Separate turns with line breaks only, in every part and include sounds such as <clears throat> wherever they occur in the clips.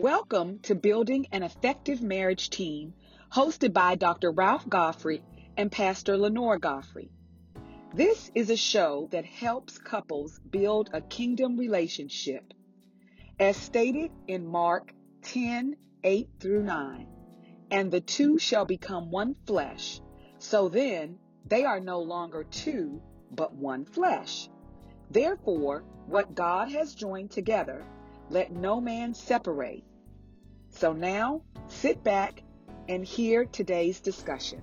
Welcome to Building an Effective Marriage Team, hosted by Dr. Ralph Godfrey and Pastor Lenore Godfrey. This is a show that helps couples build a kingdom relationship. As stated in Mark 10 8 through 9, and the two shall become one flesh. So then they are no longer two, but one flesh. Therefore, what God has joined together, let no man separate. So now, sit back and hear today's discussion.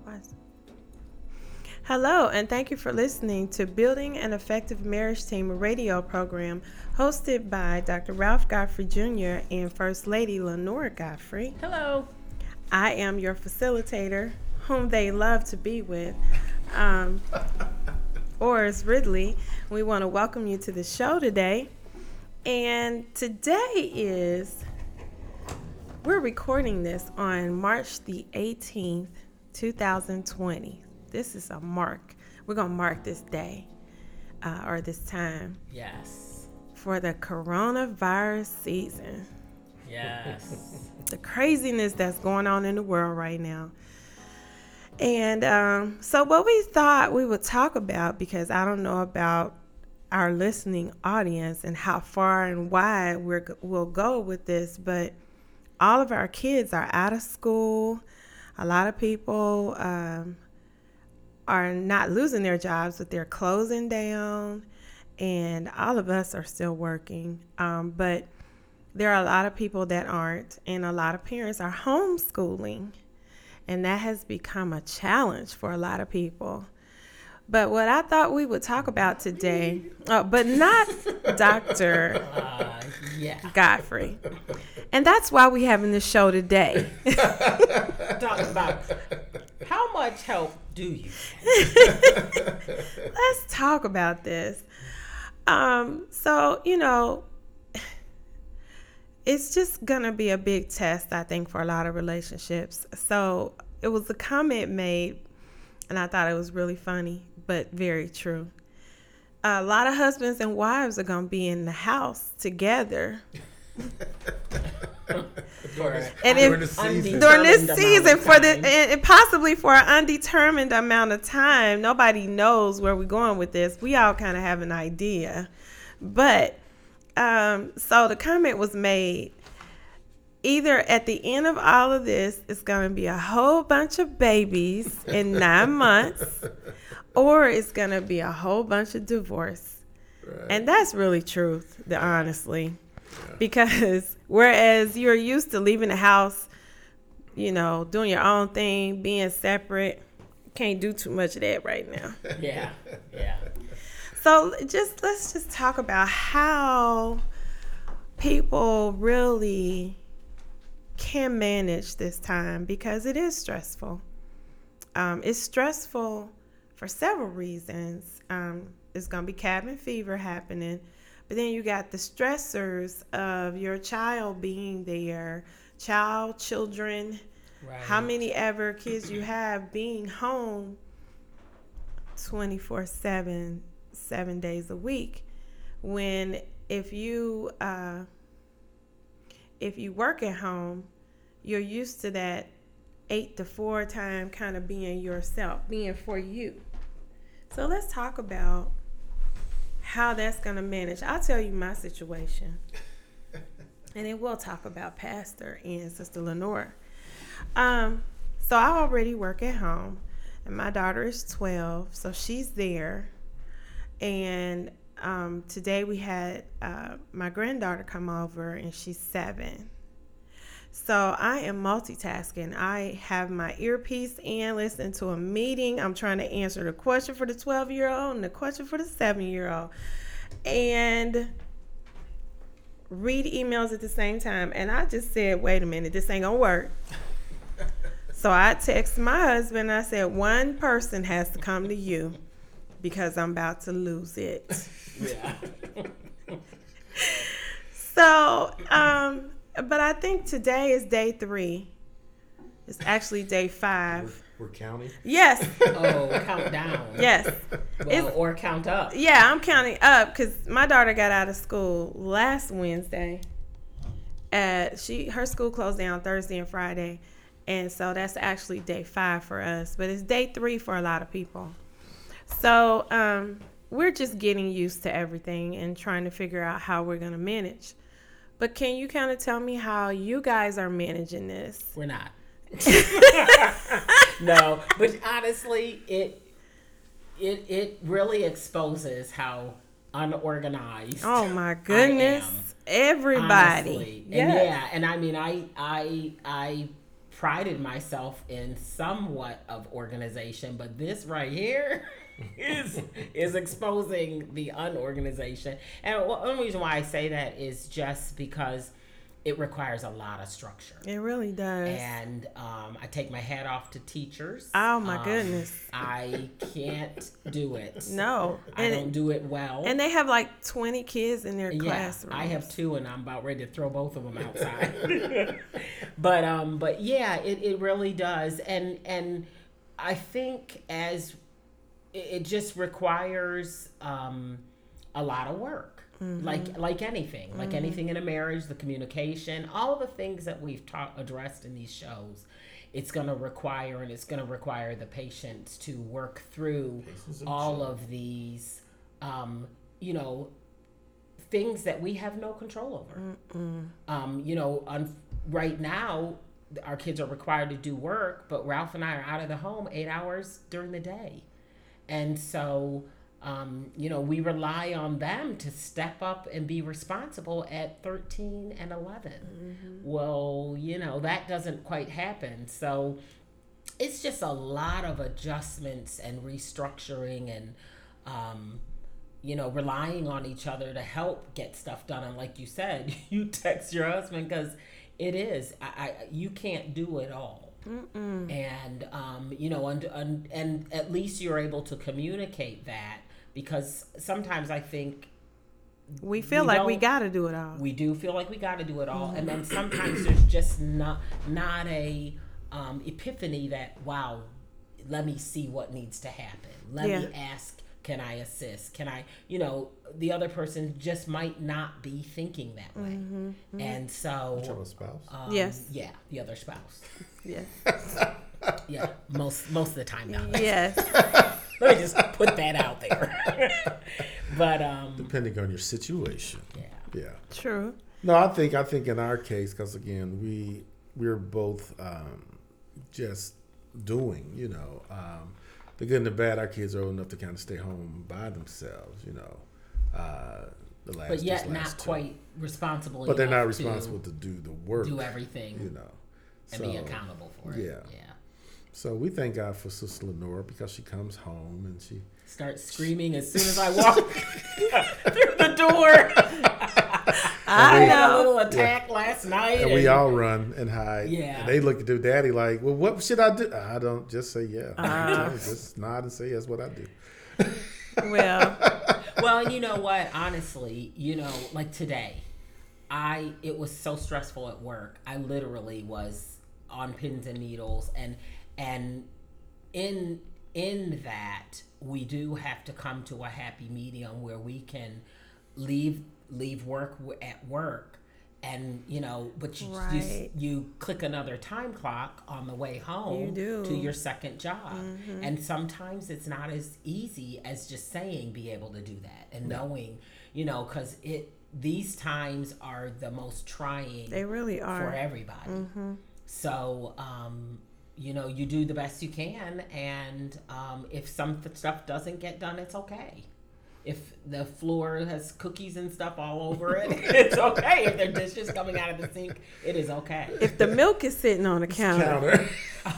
Hello, and thank you for listening to Building an Effective Marriage Team radio program hosted by Dr. Ralph Godfrey Jr. and First Lady Lenora Godfrey.
Hello.
I am your facilitator, whom they love to be with. Um, <laughs> Oris Ridley. We want to welcome you to the show today. And today is, we're recording this on March the 18th, 2020. This is a mark. We're going to mark this day uh, or this time.
Yes.
For the coronavirus season.
Yes. <laughs>
the craziness that's going on in the world right now. And um, so, what we thought we would talk about, because I don't know about our listening audience and how far and wide we're, we'll go with this, but all of our kids are out of school. A lot of people um, are not losing their jobs, but they're closing down. And all of us are still working. Um, but there are a lot of people that aren't, and a lot of parents are homeschooling. And that has become a challenge for a lot of people. But what I thought we would talk about today, uh, but not <laughs> Dr.
Uh, yeah.
Godfrey. And that's why we're having this show today. <laughs>
Talk about how much help do you? <laughs>
Let's talk about this. Um, so, you know, it's just gonna be a big test, I think, for a lot of relationships. So it was a comment made, and I thought it was really funny, but very true. A lot of husbands and wives are gonna be in the house together. <laughs> and
During
if
season.
during this season for the and and possibly for an undetermined amount of time nobody knows where we're going with this we all kind of have an idea but um so the comment was made either at the end of all of this it's going to be a whole bunch of babies in <laughs> nine months or it's going to be a whole bunch of divorce. And that's really truth the honestly. Because <laughs> whereas you're used to leaving the house you know doing your own thing being separate can't do too much of that right now. <laughs>
Yeah. Yeah.
so just let's just talk about how people really can manage this time because it is stressful. Um, it's stressful for several reasons. Um, it's going to be cabin fever happening, but then you got the stressors of your child being there, child, children,
Right.
how many ever kids you have being home 24 7 7 days a week when if you uh, if you work at home you're used to that 8 to 4 time kind of being yourself being for you. So let's talk about how that's going to manage. I'll tell you my situation. <laughs> And then we'll talk about pastor and sister lenore um, so I already work at home, and my daughter is 12, so she's there. And um, today we had uh, my granddaughter come over, and she's seven. So I am multitasking. I have my earpiece in, listening to a meeting. I'm trying to answer the question for the 12 year old and the question for the seven year old. And read emails at the same time. And I just said, wait a minute, this ain't gonna work. <laughs> So I text my husband. I said, one person has to come to you because I'm about to lose it. <laughs>
Yeah. <laughs>
So, um, but I think today is day three. It's actually day five.
We're counting.
Yes, <laughs>
Oh, count down.
yes.
Well, or count up.
Yeah, I'm counting up because my daughter got out of school last Wednesday. at she her school closed down Thursday and Friday, and so that's actually day five for us, but it's day three for a lot of people. So um, we're just getting used to everything and trying to figure out how we're gonna manage. But can you kind of tell me how you guys are managing this?
We're not. <laughs> no, but honestly, it it it really exposes how unorganized.
Oh my goodness.
am,
Everybody.
honestly. And yeah, and I mean, I I I prided myself in somewhat of organization, but this right here <laughs> is is exposing the unorganization. And one reason why I say that is just because it requires a lot of structure.
It really does.
And um, I take my hat off to teachers.
Oh, my
Um,
goodness.
I can't do it.
no.
I
And,
don't do it well.
and they have like 20 kids in their
yeah,
classroom.
I have two, and I'm about ready to throw both of them outside. <laughs> but um, but yeah, it, it really does, and and I think as it, it just requires um, a lot of work. Like like anything, like anything in a marriage, the communication, all the things that we've taught addressed in these shows, it's going to require and it's going to require the patients to work through all of these, um, you know, things that we have no control over. Um, you know, un- right now, our kids are required to do work, but Ralph and I are out of the home eight hours during the day. And so, um, you know, we rely on them to step up and be responsible at 13 and 11. Well, you know, that doesn't quite happen. So, it's just a lot of adjustments and restructuring and um, you know relying on each other to help get stuff done and like you said <laughs> you text your husband because it is I, I you can't do it all and um, you know and, and and at least you're able to communicate that because sometimes i think
we feel
we
like we got to do it all.
we do feel like we got to do it all. And then sometimes there's just not not a um, epiphany that wow let me see what needs to happen. Let me ask can i assist? Can i you know the other person just might not be thinking that way and so
Trouble spouse.
um,
Yes.
yeah the other spouse
yes. <laughs>
yeah most most of the time not
yes. <laughs>
let me just put that out there <laughs> but um
Depending on your situation.
yeah
Yeah.
True.
No, I think I think in our case, because again, we we're both um, just doing. You know, um, the good and the bad. Our kids are old enough to kind of stay home by themselves. You know, uh, the last
but yet
these
not
two.
quite responsible
But they're not
enough to
responsible to, do the work.
do everything
You know.
and be accountable for it.
yeah.
Yeah.
So we thank God for Sister Lenore because she comes home and she
starts screaming as soon as I walk <laughs> through the door. <laughs>
I
I had a
know.
little attack last night.
and we all run and hide.
Yeah.
And they look at their daddy like, well, what should I do? I don't just say yeah.
Uh-huh. <laughs>
just nod and say that's what I do.
Well,
well, and you know what? Honestly, you know, like today, I it was so stressful at work. I literally was on pins and needles, and and in in that we do have to come to a happy medium where we can leave leave work at work and you know but you
Right.
you, you click another time clock on the way home
You do.
to your second job and sometimes it's not as easy as just saying be able to do that and knowing you know because it these times are the most trying
they really are for
everybody
Mm-hmm.
so um you know you do the best you can and um if some stuff doesn't get done it's okay if the floor has cookies and stuff all over it <laughs> it's okay if there are dishes coming out of the sink it is okay
If the milk is sitting on the counter,
Counter.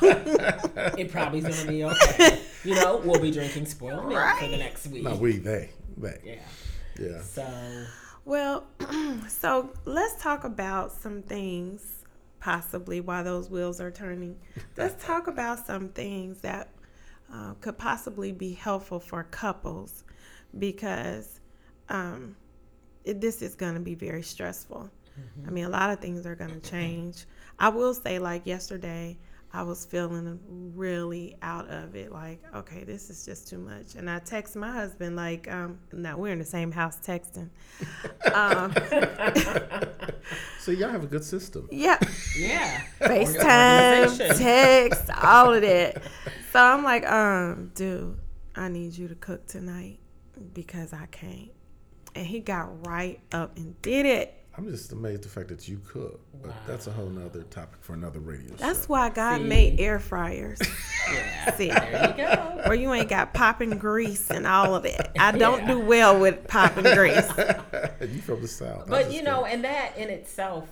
<laughs>
it probably is gonna be okay. You know, we'll be drinking spoiled milk for the next week.
no, we they they
Yeah.
yeah.
So
Well, <clears throat> so let's talk about some things, possibly while those wheels are turning. Let's talk about some things that uh, could possibly be helpful for couples because um, it, this is going to be very stressful. I mean, a lot of things are going to change. I will say, like yesterday, I was feeling really out of it. Like, okay, this is just too much. And I text my husband, like, um, now we're in the same house texting. um, <laughs>
so y'all have a good system.
Yeah.
Yeah.
FaceTime,
Organization.
text, all of that. So I'm like, um, dude, I need you to cook tonight because I can't. And he got right up and did it.
I'm just amazed the fact that you cook, but that's a whole nother topic for another radio
That's
show.
why God
See?
made air fryers. <laughs>
Yeah.
See,
There you go.
where you ain't got popping grease and all of that. I don't do well with popping grease. <laughs>
you from the south,
But you know,
think-
and that in itself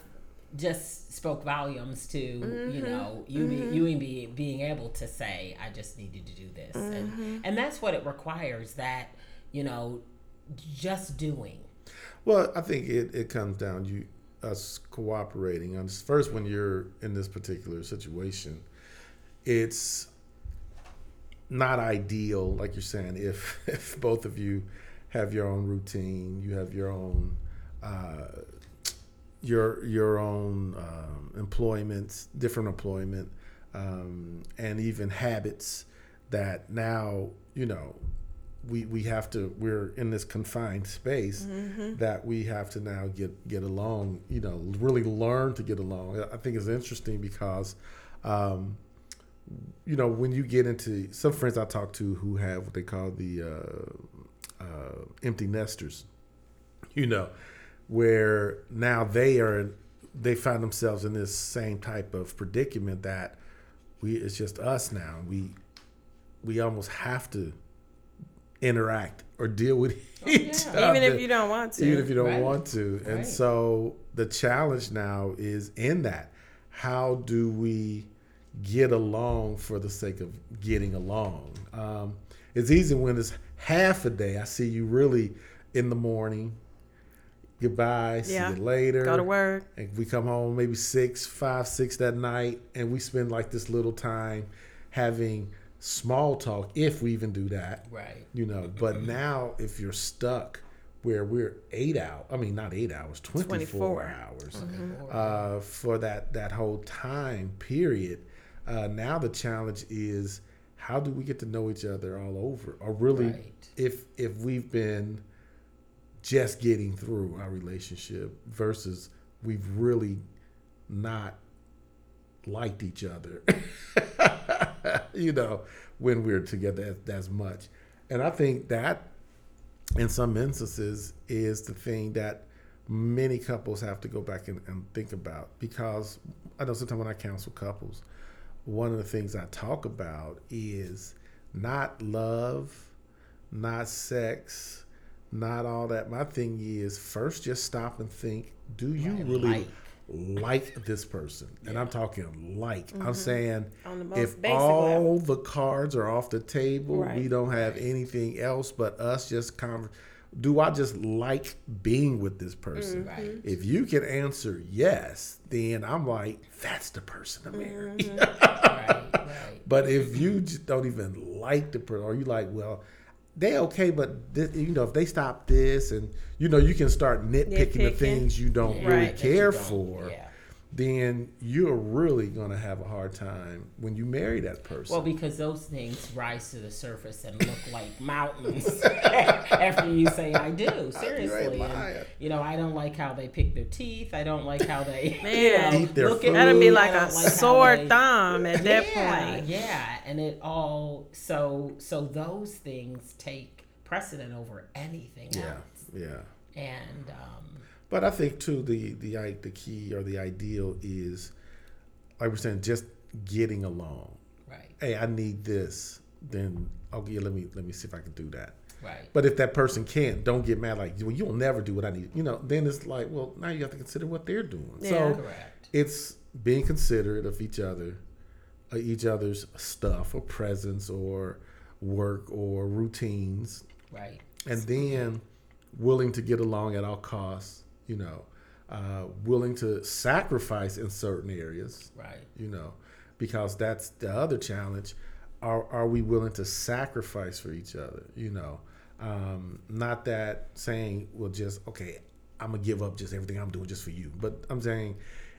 just spoke volumes to
Mm-hmm.
you know you be, you and be, being able to say I just needed to do this
Mm-hmm.
and and that's what it requires that you know just doing
Well, I think it, it comes down you us cooperating on first when you're in this particular situation. It's not ideal, like you're saying, if <laughs> if both of you have your own routine, you have your own uh, your your own um, employments, different employment, um, and even habits that now you know we we have to we're in this confined space that we have to now get get along you know really learn to get along. I think it's interesting because um, you know when you get into some friends i talk to who have what they call the uh, uh, empty nesters you know where now they are they find themselves in this same type of predicament that we it's just us now. We we almost have to interact or deal with <laughs> each other
Even if you don't want to.
even if you don't
Right.
want to and
Right.
so the challenge now is in that how do we get along for the sake of getting along um, it's easy when it's half a day i see you really in the morning goodbye
Yeah.
see you later
Go to work.
and we come home maybe six, five, six that night, and we spend like this little time having small talk, if we even do that.
right
You know, but now if you're stuck where we're eight out, I mean not eight hours, 24,
24.
hours uh, for that that whole time period. Uh, now the challenge is how do we get to know each other all over, or really,
Right.
if if we've been just getting through our relationship versus we've really not liked each other, <laughs> <laughs> you know, when we're together as, as much. And I think that in some instances is the thing that many couples have to go back and, and think about because I know sometimes when I counsel couples, one of the things I talk about is not love, not sex, not all that. My thing is first just stop and think, do you really
like.
Like this person? And I'm talking like. I'm mm-hmm. saying
On the most
if all
level.
the cards are off the table, we don't have anything else but us just conver- do I just like being with this person? Mm-hmm.
Right.
If you can answer yes, then I'm like, that's the person to marry. Mm-hmm. <laughs>
right right
But if you just don't even like the person, or you like, well, they okay, but this, you know, if they stop this, and you know, you can start nitpicking, the things you don't
Yeah,
really
Right.
that you
care
don't-
for,
yeah.
Then you're really gonna have a hard time when you marry that person.
Well, because those things rise to the surface and look like mountains <laughs> after you say I do. <laughs> Seriously, and, you know I don't like how they pick their teeth. I don't like how they <laughs>
Man.
you know,
Eat their
look at
That'd be like a
like
sore
they-
thumb at that
yeah,
point.
Yeah, and it all so so those things take precedent over anything
yeah,
else.
yeah.
And um,
But I think too the the the key or the ideal is, like we're saying, just getting along.
right,
Hey, I need this. Then okay, let me let me see if I can do that.
right,
But if that person can't, don't get mad like, well, you'll never do what I need. You know, then it's like, well, now you have to consider what they're doing.
Yeah.
So
correct.
it's being considerate of each other, uh, each other's stuff or presence or work or routines,
Right,
and then willing to get along at all costs. You know, uh, willing to sacrifice in certain areas
right,
you know, because that's the other challenge. Are are we willing to sacrifice for each other? You know, um, not that saying, well, just okay, I'm gonna give up just everything I'm doing just for you. But I'm saying,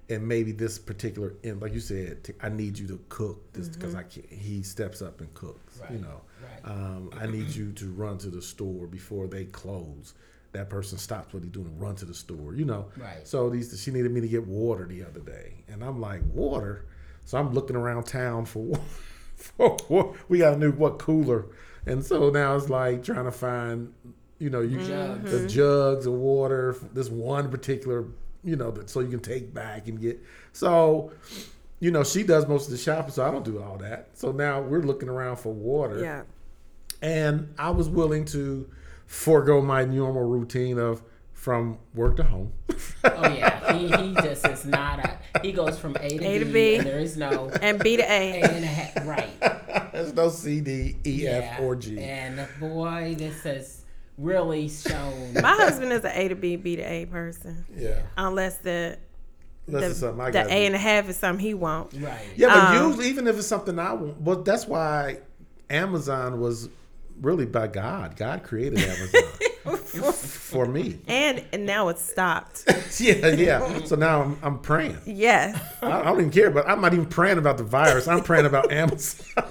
and maybe this particular, and like you said, t- I need you to cook this because I can't. He steps up and cooks.
Right.
You know,
right.
um, I need you to run to the store before they close. That person stops what he's doing and run to the store. You know,
Right.
So these, she needed me to get water the other day, and I'm like, water. So I'm looking around town for wa- <laughs> for we got a new what cooler, and so now it's like trying to find, you know, you
Jugs.
the mm-hmm. jugs of water. This one particular, you know, that so you can take back and get. So, you know, she does most of the shopping, so I don't do all that. So now we're looking around for water
Yeah.
and I was willing to forego my normal routine of from work to home.
Oh yeah, he, he just is not a. He goes from A to,
A to
B,
B.
and there is no
And B to
A
A.
and a half. Right. <laughs>
There's no C, D, E, F,
Yeah.
or G.
And boy, this has really shown.
My husband is an A to B, B to A person.
yeah,
Unless the
this
the,
is I
the
got.
A and a half is something he won't.
right.
Yeah, but
Um,
usually, even if it's something I want, but that's why Amazon was really by God. God created Amazon <laughs> for me.
And, and now it's stopped. <laughs>
Yeah, yeah. So now I'm, I'm praying.
Yes.
I, I don't even care, but I'm not even praying about the virus. I'm praying about Amazon. <laughs>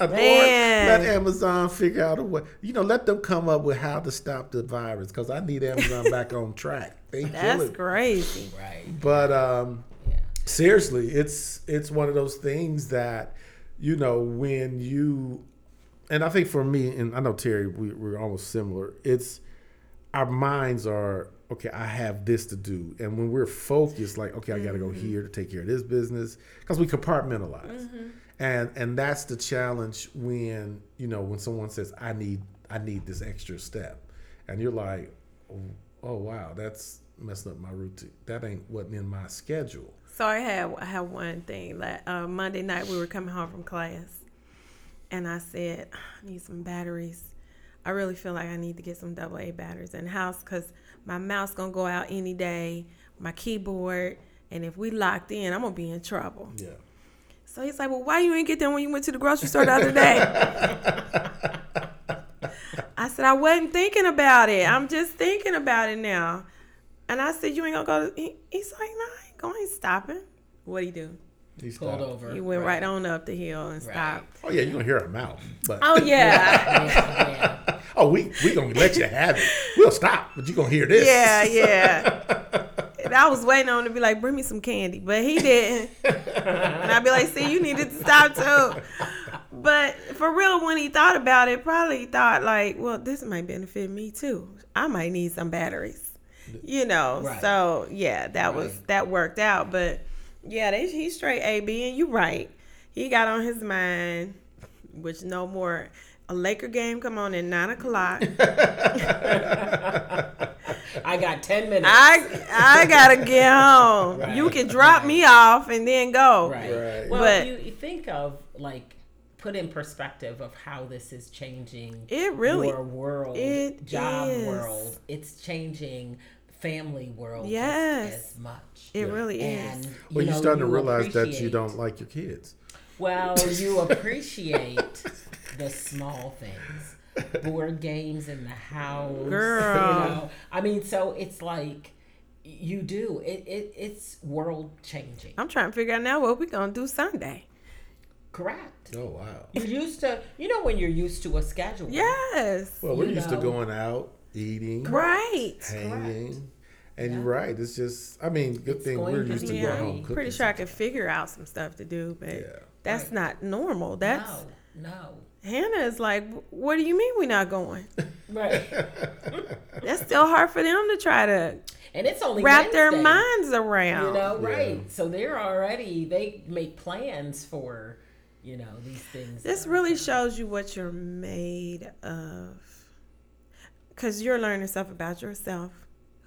Lord, let Amazon figure out a way. You know, let them come up with how to stop the virus because I need Amazon back on track. They kill
That's
it.
crazy.
Right.
But um,
Yeah.
seriously, it's it's one of those things that you know when you, and I think for me, and I know Terry, we, we're almost similar. It's our minds are okay. I have this to do, and when we're focused, like okay, I got to go here to take care of this business because we compartmentalize, and and that's the challenge when you know when someone says I need I need this extra step, and you're like, oh, wow, that's messing up my routine. That ain't wasn't in my schedule.
So I had I had one thing. Like uh, Monday night, we were coming home from class, and I said, "I need some batteries. I really feel like I need to get some double A batteries in the house because my mouse gonna go out any day, my keyboard, and if we locked in, I'm gonna be in trouble."
Yeah.
So he's like, "Well, why you ain't get them when you went to the grocery store the other day?" <laughs> I said, "I wasn't thinking about it. I'm just thinking about it now." And I said, "You ain't gonna go?" To, he, he's like, "No, I ain't going. Stopping." What he do?
He
Pulled
stopped.
over.
He went right, on up the hill and
Right.
stopped.
Oh yeah, you're gonna hear a mouth. But
Oh yeah, <laughs>
Yeah, yeah. <laughs>
oh we we gonna let you have it. We'll stop, but you're gonna hear this.
yeah, yeah. <laughs> And I was waiting on him to be like, "Bring me some candy," but he didn't. and I'd be like, "See, you needed to stop too." But for real, when he thought about it, probably thought like, "Well, this might benefit me too. I might need some batteries." You know.
Right.
So yeah, that was that worked out. But yeah, they, he's straight A B, and you're right. He got on his mind, which no more. A Laker game come on at nine o'clock. <laughs>
I got ten minutes.
I I gotta get home. <laughs>
Right,
You can drop
right.
me off and then go.
Right.
Right.
Well,
But-
you, you think of like put in perspective of how this is changing
It really-
your world,
it
job
is.
world. It's changing family world
Yes.
as much.
It really
and
is.
Well, you're
know,
starting to realize that you don't like your kids.
Well, <laughs> you appreciate the small things. Board games in the house.
Girl.
You know? I mean, so it's like you do. It, it it's world changing.
I'm trying to figure out now what we're gonna do Sunday.
Correct.
Oh wow.
You're used to you know when you're used to a schedule.
Yes.
Well, we're
You
used
know.
to going out, eating,
Right.
hanging, and
Yeah.
you're right. It's just, I mean, good
It's
thing we're used to
be
going
right.
home cooking.
Pretty sure I could figure out some stuff to do, but
Yeah.
that's
Right.
not normal. That's
no, no.
Hannah is like, what do you mean we're not going? <laughs>
Right. <laughs>
That's still hard for them to try to
And it's only
wrap their minds around.
You know,
Yeah.
right. So they're already they make plans for, you know, these things.
This really shows you what you're made of. Cause you're learning stuff about yourself.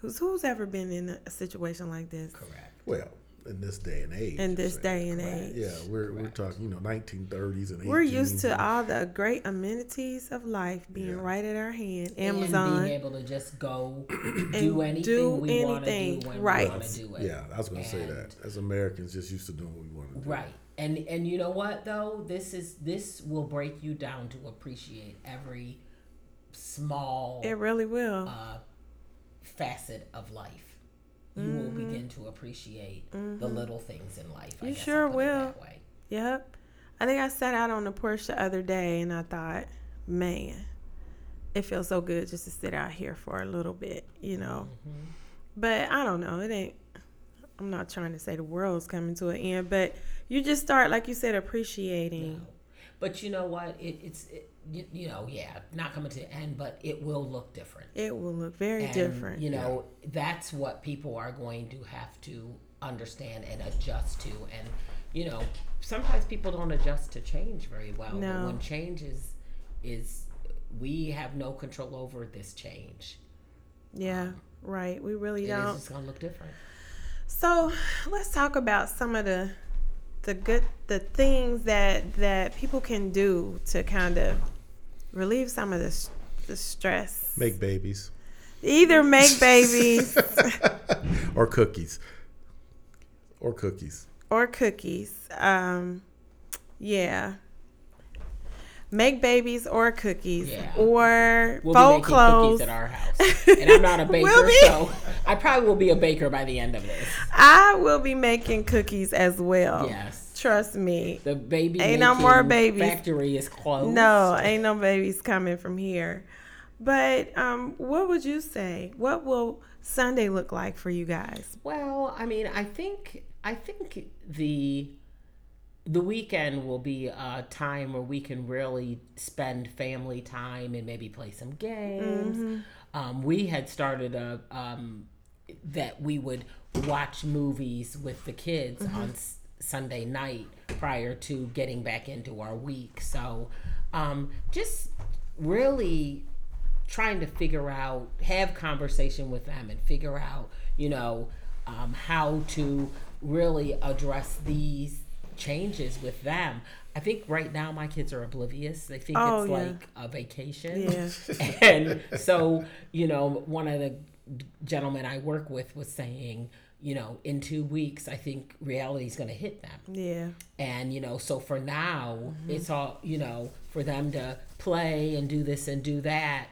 Who's who's ever been in a situation like this?
correct.
Well, in this day and age.
In this
saying.
day and
Correct.
age.
Yeah, we're we're talking, you know, 1930s and 18s.
We're used to all the great amenities of life being
Yeah.
right at our hand. Amazon.
And
Amazon.
being able to just go <clears throat>
And
do anything
do
we want to
anything,
do when
right.
we want to do it.
Yeah, I was going to say that. As Americans, just used to doing what we want to do.
Right. And and you know what though? This is this will break you down to appreciate every small
It really will.
uh, facet of life. You will begin to appreciate the little things in life. I
Mm-hmm. You sure
I'll put it
will.
that way.
Yep. I think I sat out on the porch the other day and I thought, man, it feels so good just to sit out here for a little bit, you know.
Mm-hmm.
But I don't know. It ain't, I'm not trying to say the world's coming to an end, but you just start, like you said, appreciating.
But you know what? It, it's it, you, you know yeah, not coming to the end, but it will look different.
It will look very
And,
different.
You know, that's what people are going to have to understand and adjust to. And, you know, sometimes people don't adjust to change very well.
No.
But when change is, is, we have no control over this change.
yeah, um, right. We really
It is
don't.
just going to look different.
So let's talk about some of the the good the things that that people can do to kind of relieve some of the the stress.
Make babies
Either make babies <laughs>
or cookies or cookies.
or cookies. Um, yeah. Make babies or cookies
Yeah.
or
We'll
fold
be making
clothes.
cookies at our house. <laughs> And I'm not a baker,
Will be.
so I probably will be a baker by the end of this.
I will be making cookies as well.
Yes.
Trust me.
The baby
Ain't no more
making
babies.
factory is closed.
No, ain't no babies coming from here. But um, what would you say? What will Sunday look like for you guys?
Well, I mean, I think I think the the weekend will be a time where we can really spend family time and maybe play some games. Um, we had started a um, that we would watch movies with the kids on s- Sunday night prior to getting back into our week. So, um, just really trying to figure out, have conversation with them and figure out, you know, um, how to really address these changes with them. I think right now my kids are oblivious. They think
Oh,
it's
yeah.
like a vacation.
Yeah. <laughs> <laughs>
and so, you know, one of the gentlemen I work with was saying, you know, in two weeks, I think reality is going to hit them.
Yeah.
And, you know, so for now,
Mm-hmm.
it's all, you know, for them to play and do this and do that,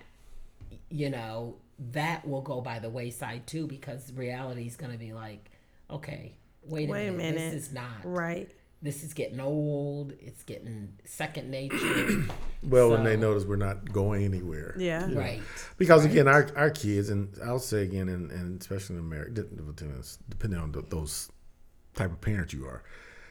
you know, that will go by the wayside too because reality is going to be like, okay, wait a,
Wait a
minute,
minute.
This is not,
Right.
This is getting old. It's getting second nature. <clears throat>
Well, when they notice we're not going anywhere.
Yeah.
you know.
right.
Because again, our, our kids, and I'll say again, and, and especially in America, depending on the, those type of parents you are,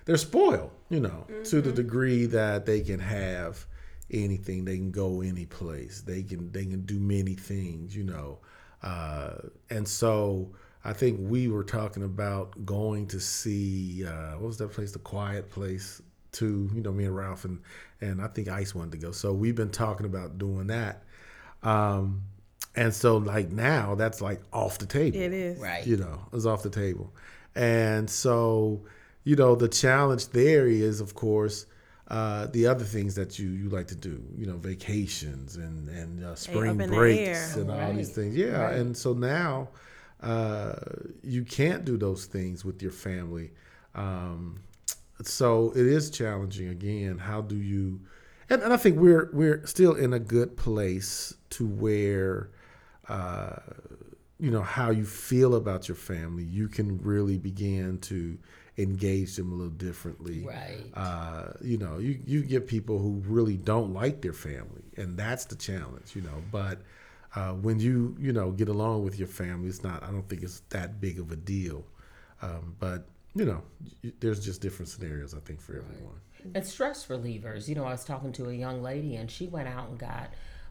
they're spoiled, you know, to the degree that they can have anything, they can go any place, they can they can do many things, you know, uh, and so I think we were talking about going to see uh, what was that place, the Quiet Place, too. You know, me and Ralph and and I think Ice wanted to go, so we've been talking about doing that. Um, and so like now that's like off the table.
It is.
Right.
You know, it's off the table. And so, you know, the challenge there is of course uh, the other things that you, you like to do, you know, vacations and and uh, spring
up in the
breaks and all these things. Yeah,
Right.
and so now uh, you can't do those things with your family. Um, so it is challenging again. How do you? And, and I think we're we're still in a good place to where, uh, you know, how you feel about your family. You can really begin to engage them a little differently.
Right.
Uh, you know, you you get people who really don't like their family, and that's the challenge. You know, but uh, when you you know get along with your family, it's not. I don't think it's that big of a deal. Um, but you know, there's just different scenarios. I think for everyone.
and stress relievers. You know, I was talking to a young lady and she went out and got,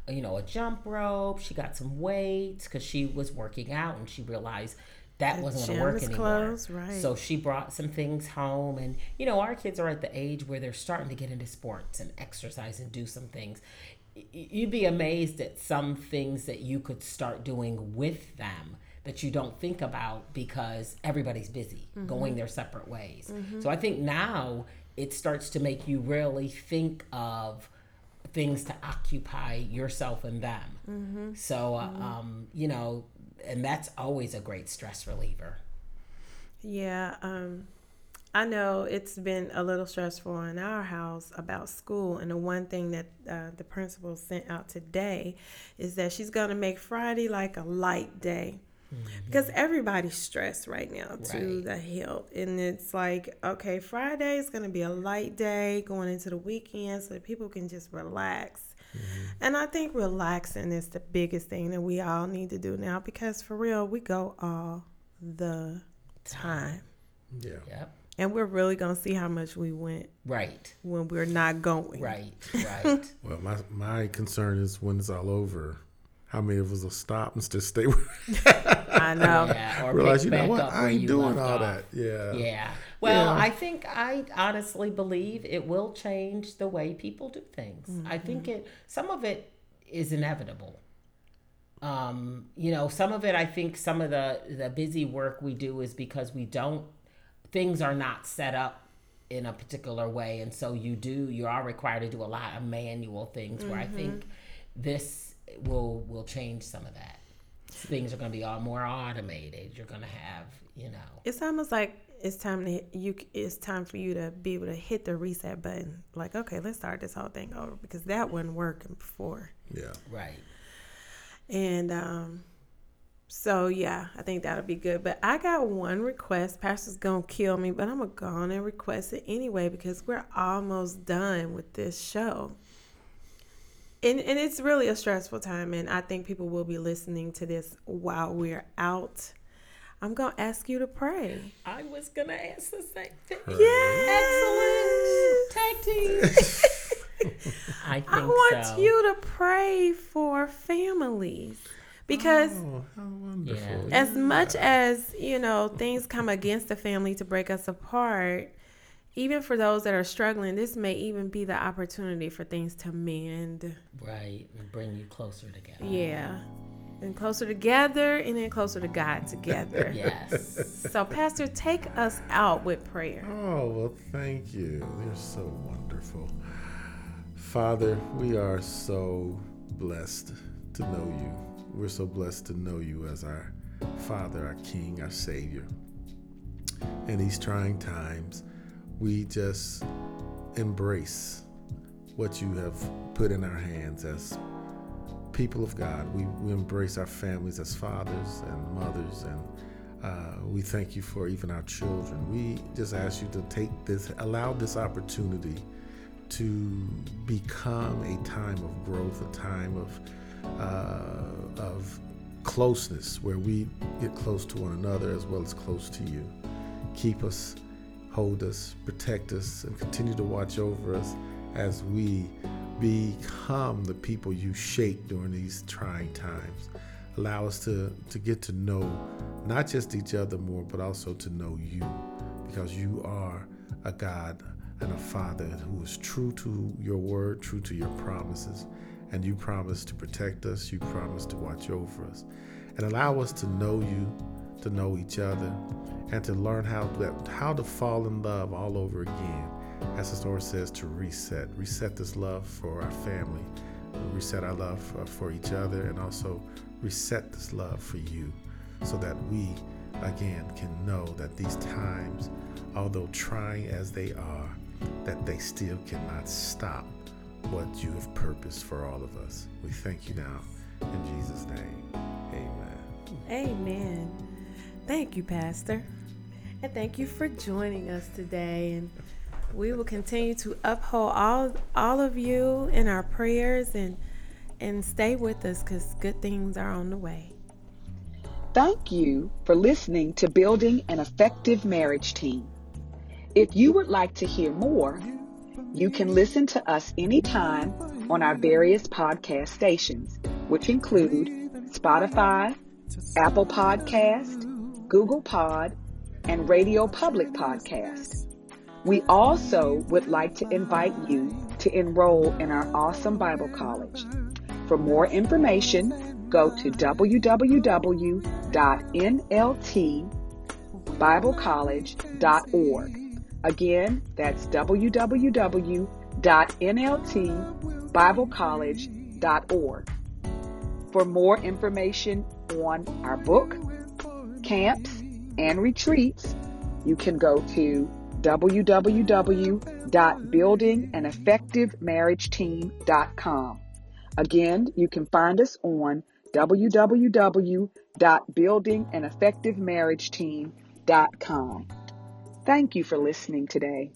you know, a jump rope. She got some weights because she was working out and she realized that
The
wasn't going to work anymore.
closed, right.
So she brought some things home, and you know, our kids are at the age where they're starting to get into sports and exercise and do some things. You'd be amazed at some things that you could start doing with them that you don't think about because everybody's busy going their separate ways. So I think now it starts to make you really think of things to occupy yourself and them. So, uh, um, you know, and that's always a great stress reliever.
Yeah, um, I know it's been a little stressful in our house about school, and the one thing that uh, the principal sent out today is that she's going to make Friday like a light day. because everybody's stressed right now to
Right.
the hilt and it's like okay friday is going to be a light day going into the weekend so that people can just relax and i think relaxing is the biggest thing that we all need to do now because for real we go all the time
Yeah.
Yep.
And we're really going to see how much we went
Right.
when we're not going
Right. <laughs> Right.
Well, my my concern is when it's all over, how many of us will stop and just stay? <laughs> with
i know
yeah. Or
Realize, you know what? I
where
ain't doing all
off.
that. Yeah.
Yeah. Well,
Yeah.
I think I honestly believe it will change the way people do things. I think it some of it is inevitable. Um, you know, some of it I think some of the the busy work we do is because we don't things are not set up in a particular way and so you do you are required to do a lot of manual things where I think this will will change some of that. Things are going to be all more automated. You're going to have, you know,
it's almost like it's time to hit, you it's time for you to be able to hit the reset button like okay let's start this whole thing over because that wasn't working before
Yeah.
right.
and um so yeah i think that'll be good but i got one request pastor's gonna kill me but i'm gonna go on and request it anyway because we're almost done with this show and, and it's really a stressful time and i think people will be listening to this while we're out i'm gonna ask you to pray
I was gonna ask the same thing.
Yes.
Excellent tag team. <laughs> <laughs> I think
I want
so.
you to pray for families because
Oh, how wonderful.
Yeah.
as much as you know things come against the family to break us apart even for those that are struggling this may even be the opportunity for things to mend
right and bring you closer together.
yeah and closer together and then closer to god together <laughs>
Yes.
so pastor take us out with prayer
Oh, well, thank you. You're so wonderful. Father, we are so blessed to know you. We're so blessed to know you as our Father, our King, our Savior. In these trying times, we just embrace what you have put in our hands as people of God. We, we embrace our families as fathers and mothers, and uh, we thank you for even our children. We just ask you to take this, allow this opportunity to become a time of growth, a time of uh, of closeness, where we get close to one another as well as close to you. Keep us, hold us, protect us, and continue to watch over us as we become the people you shape during these trying times. Allow us to, to get to know not just each other more, but also to know you, because you are a God and a Father who is true to your word, true to your promises. And you promise to protect us, you promise to watch over us. And allow us to know you, to know each other, and to learn how to, how to fall in love all over again. As the story says, to reset. Reset this love for our family, reset our love for, for each other, and also reset this love for you so that we, again, can know that these times, although trying as they are, that they still cannot stop what you have purposed for all of us. We thank you now. In Jesus' name, amen.
Amen. Thank you, Pastor. And thank you for joining us today. And we will continue to uphold all all of you in our prayers and and stay with us because good things are on the way.
Thank you for listening to Building an Effective Marriage Team. If you would like to hear more, you can listen to us anytime on our various podcast stations, which include Spotify, Apple Podcast, Google Pod, and Radio Public Podcast. We also would like to invite you to enroll in our awesome Bible College. For more information, go to www.nltbiblecollege.org. Again, that's www.nltbiblecollege.org. For more information on our book, camps, and retreats, you can go to www.buildinganeffectivemarriageteam.com. Again, you can find us on www.buildinganeffectivemarriageteam.com. Thank you for listening today.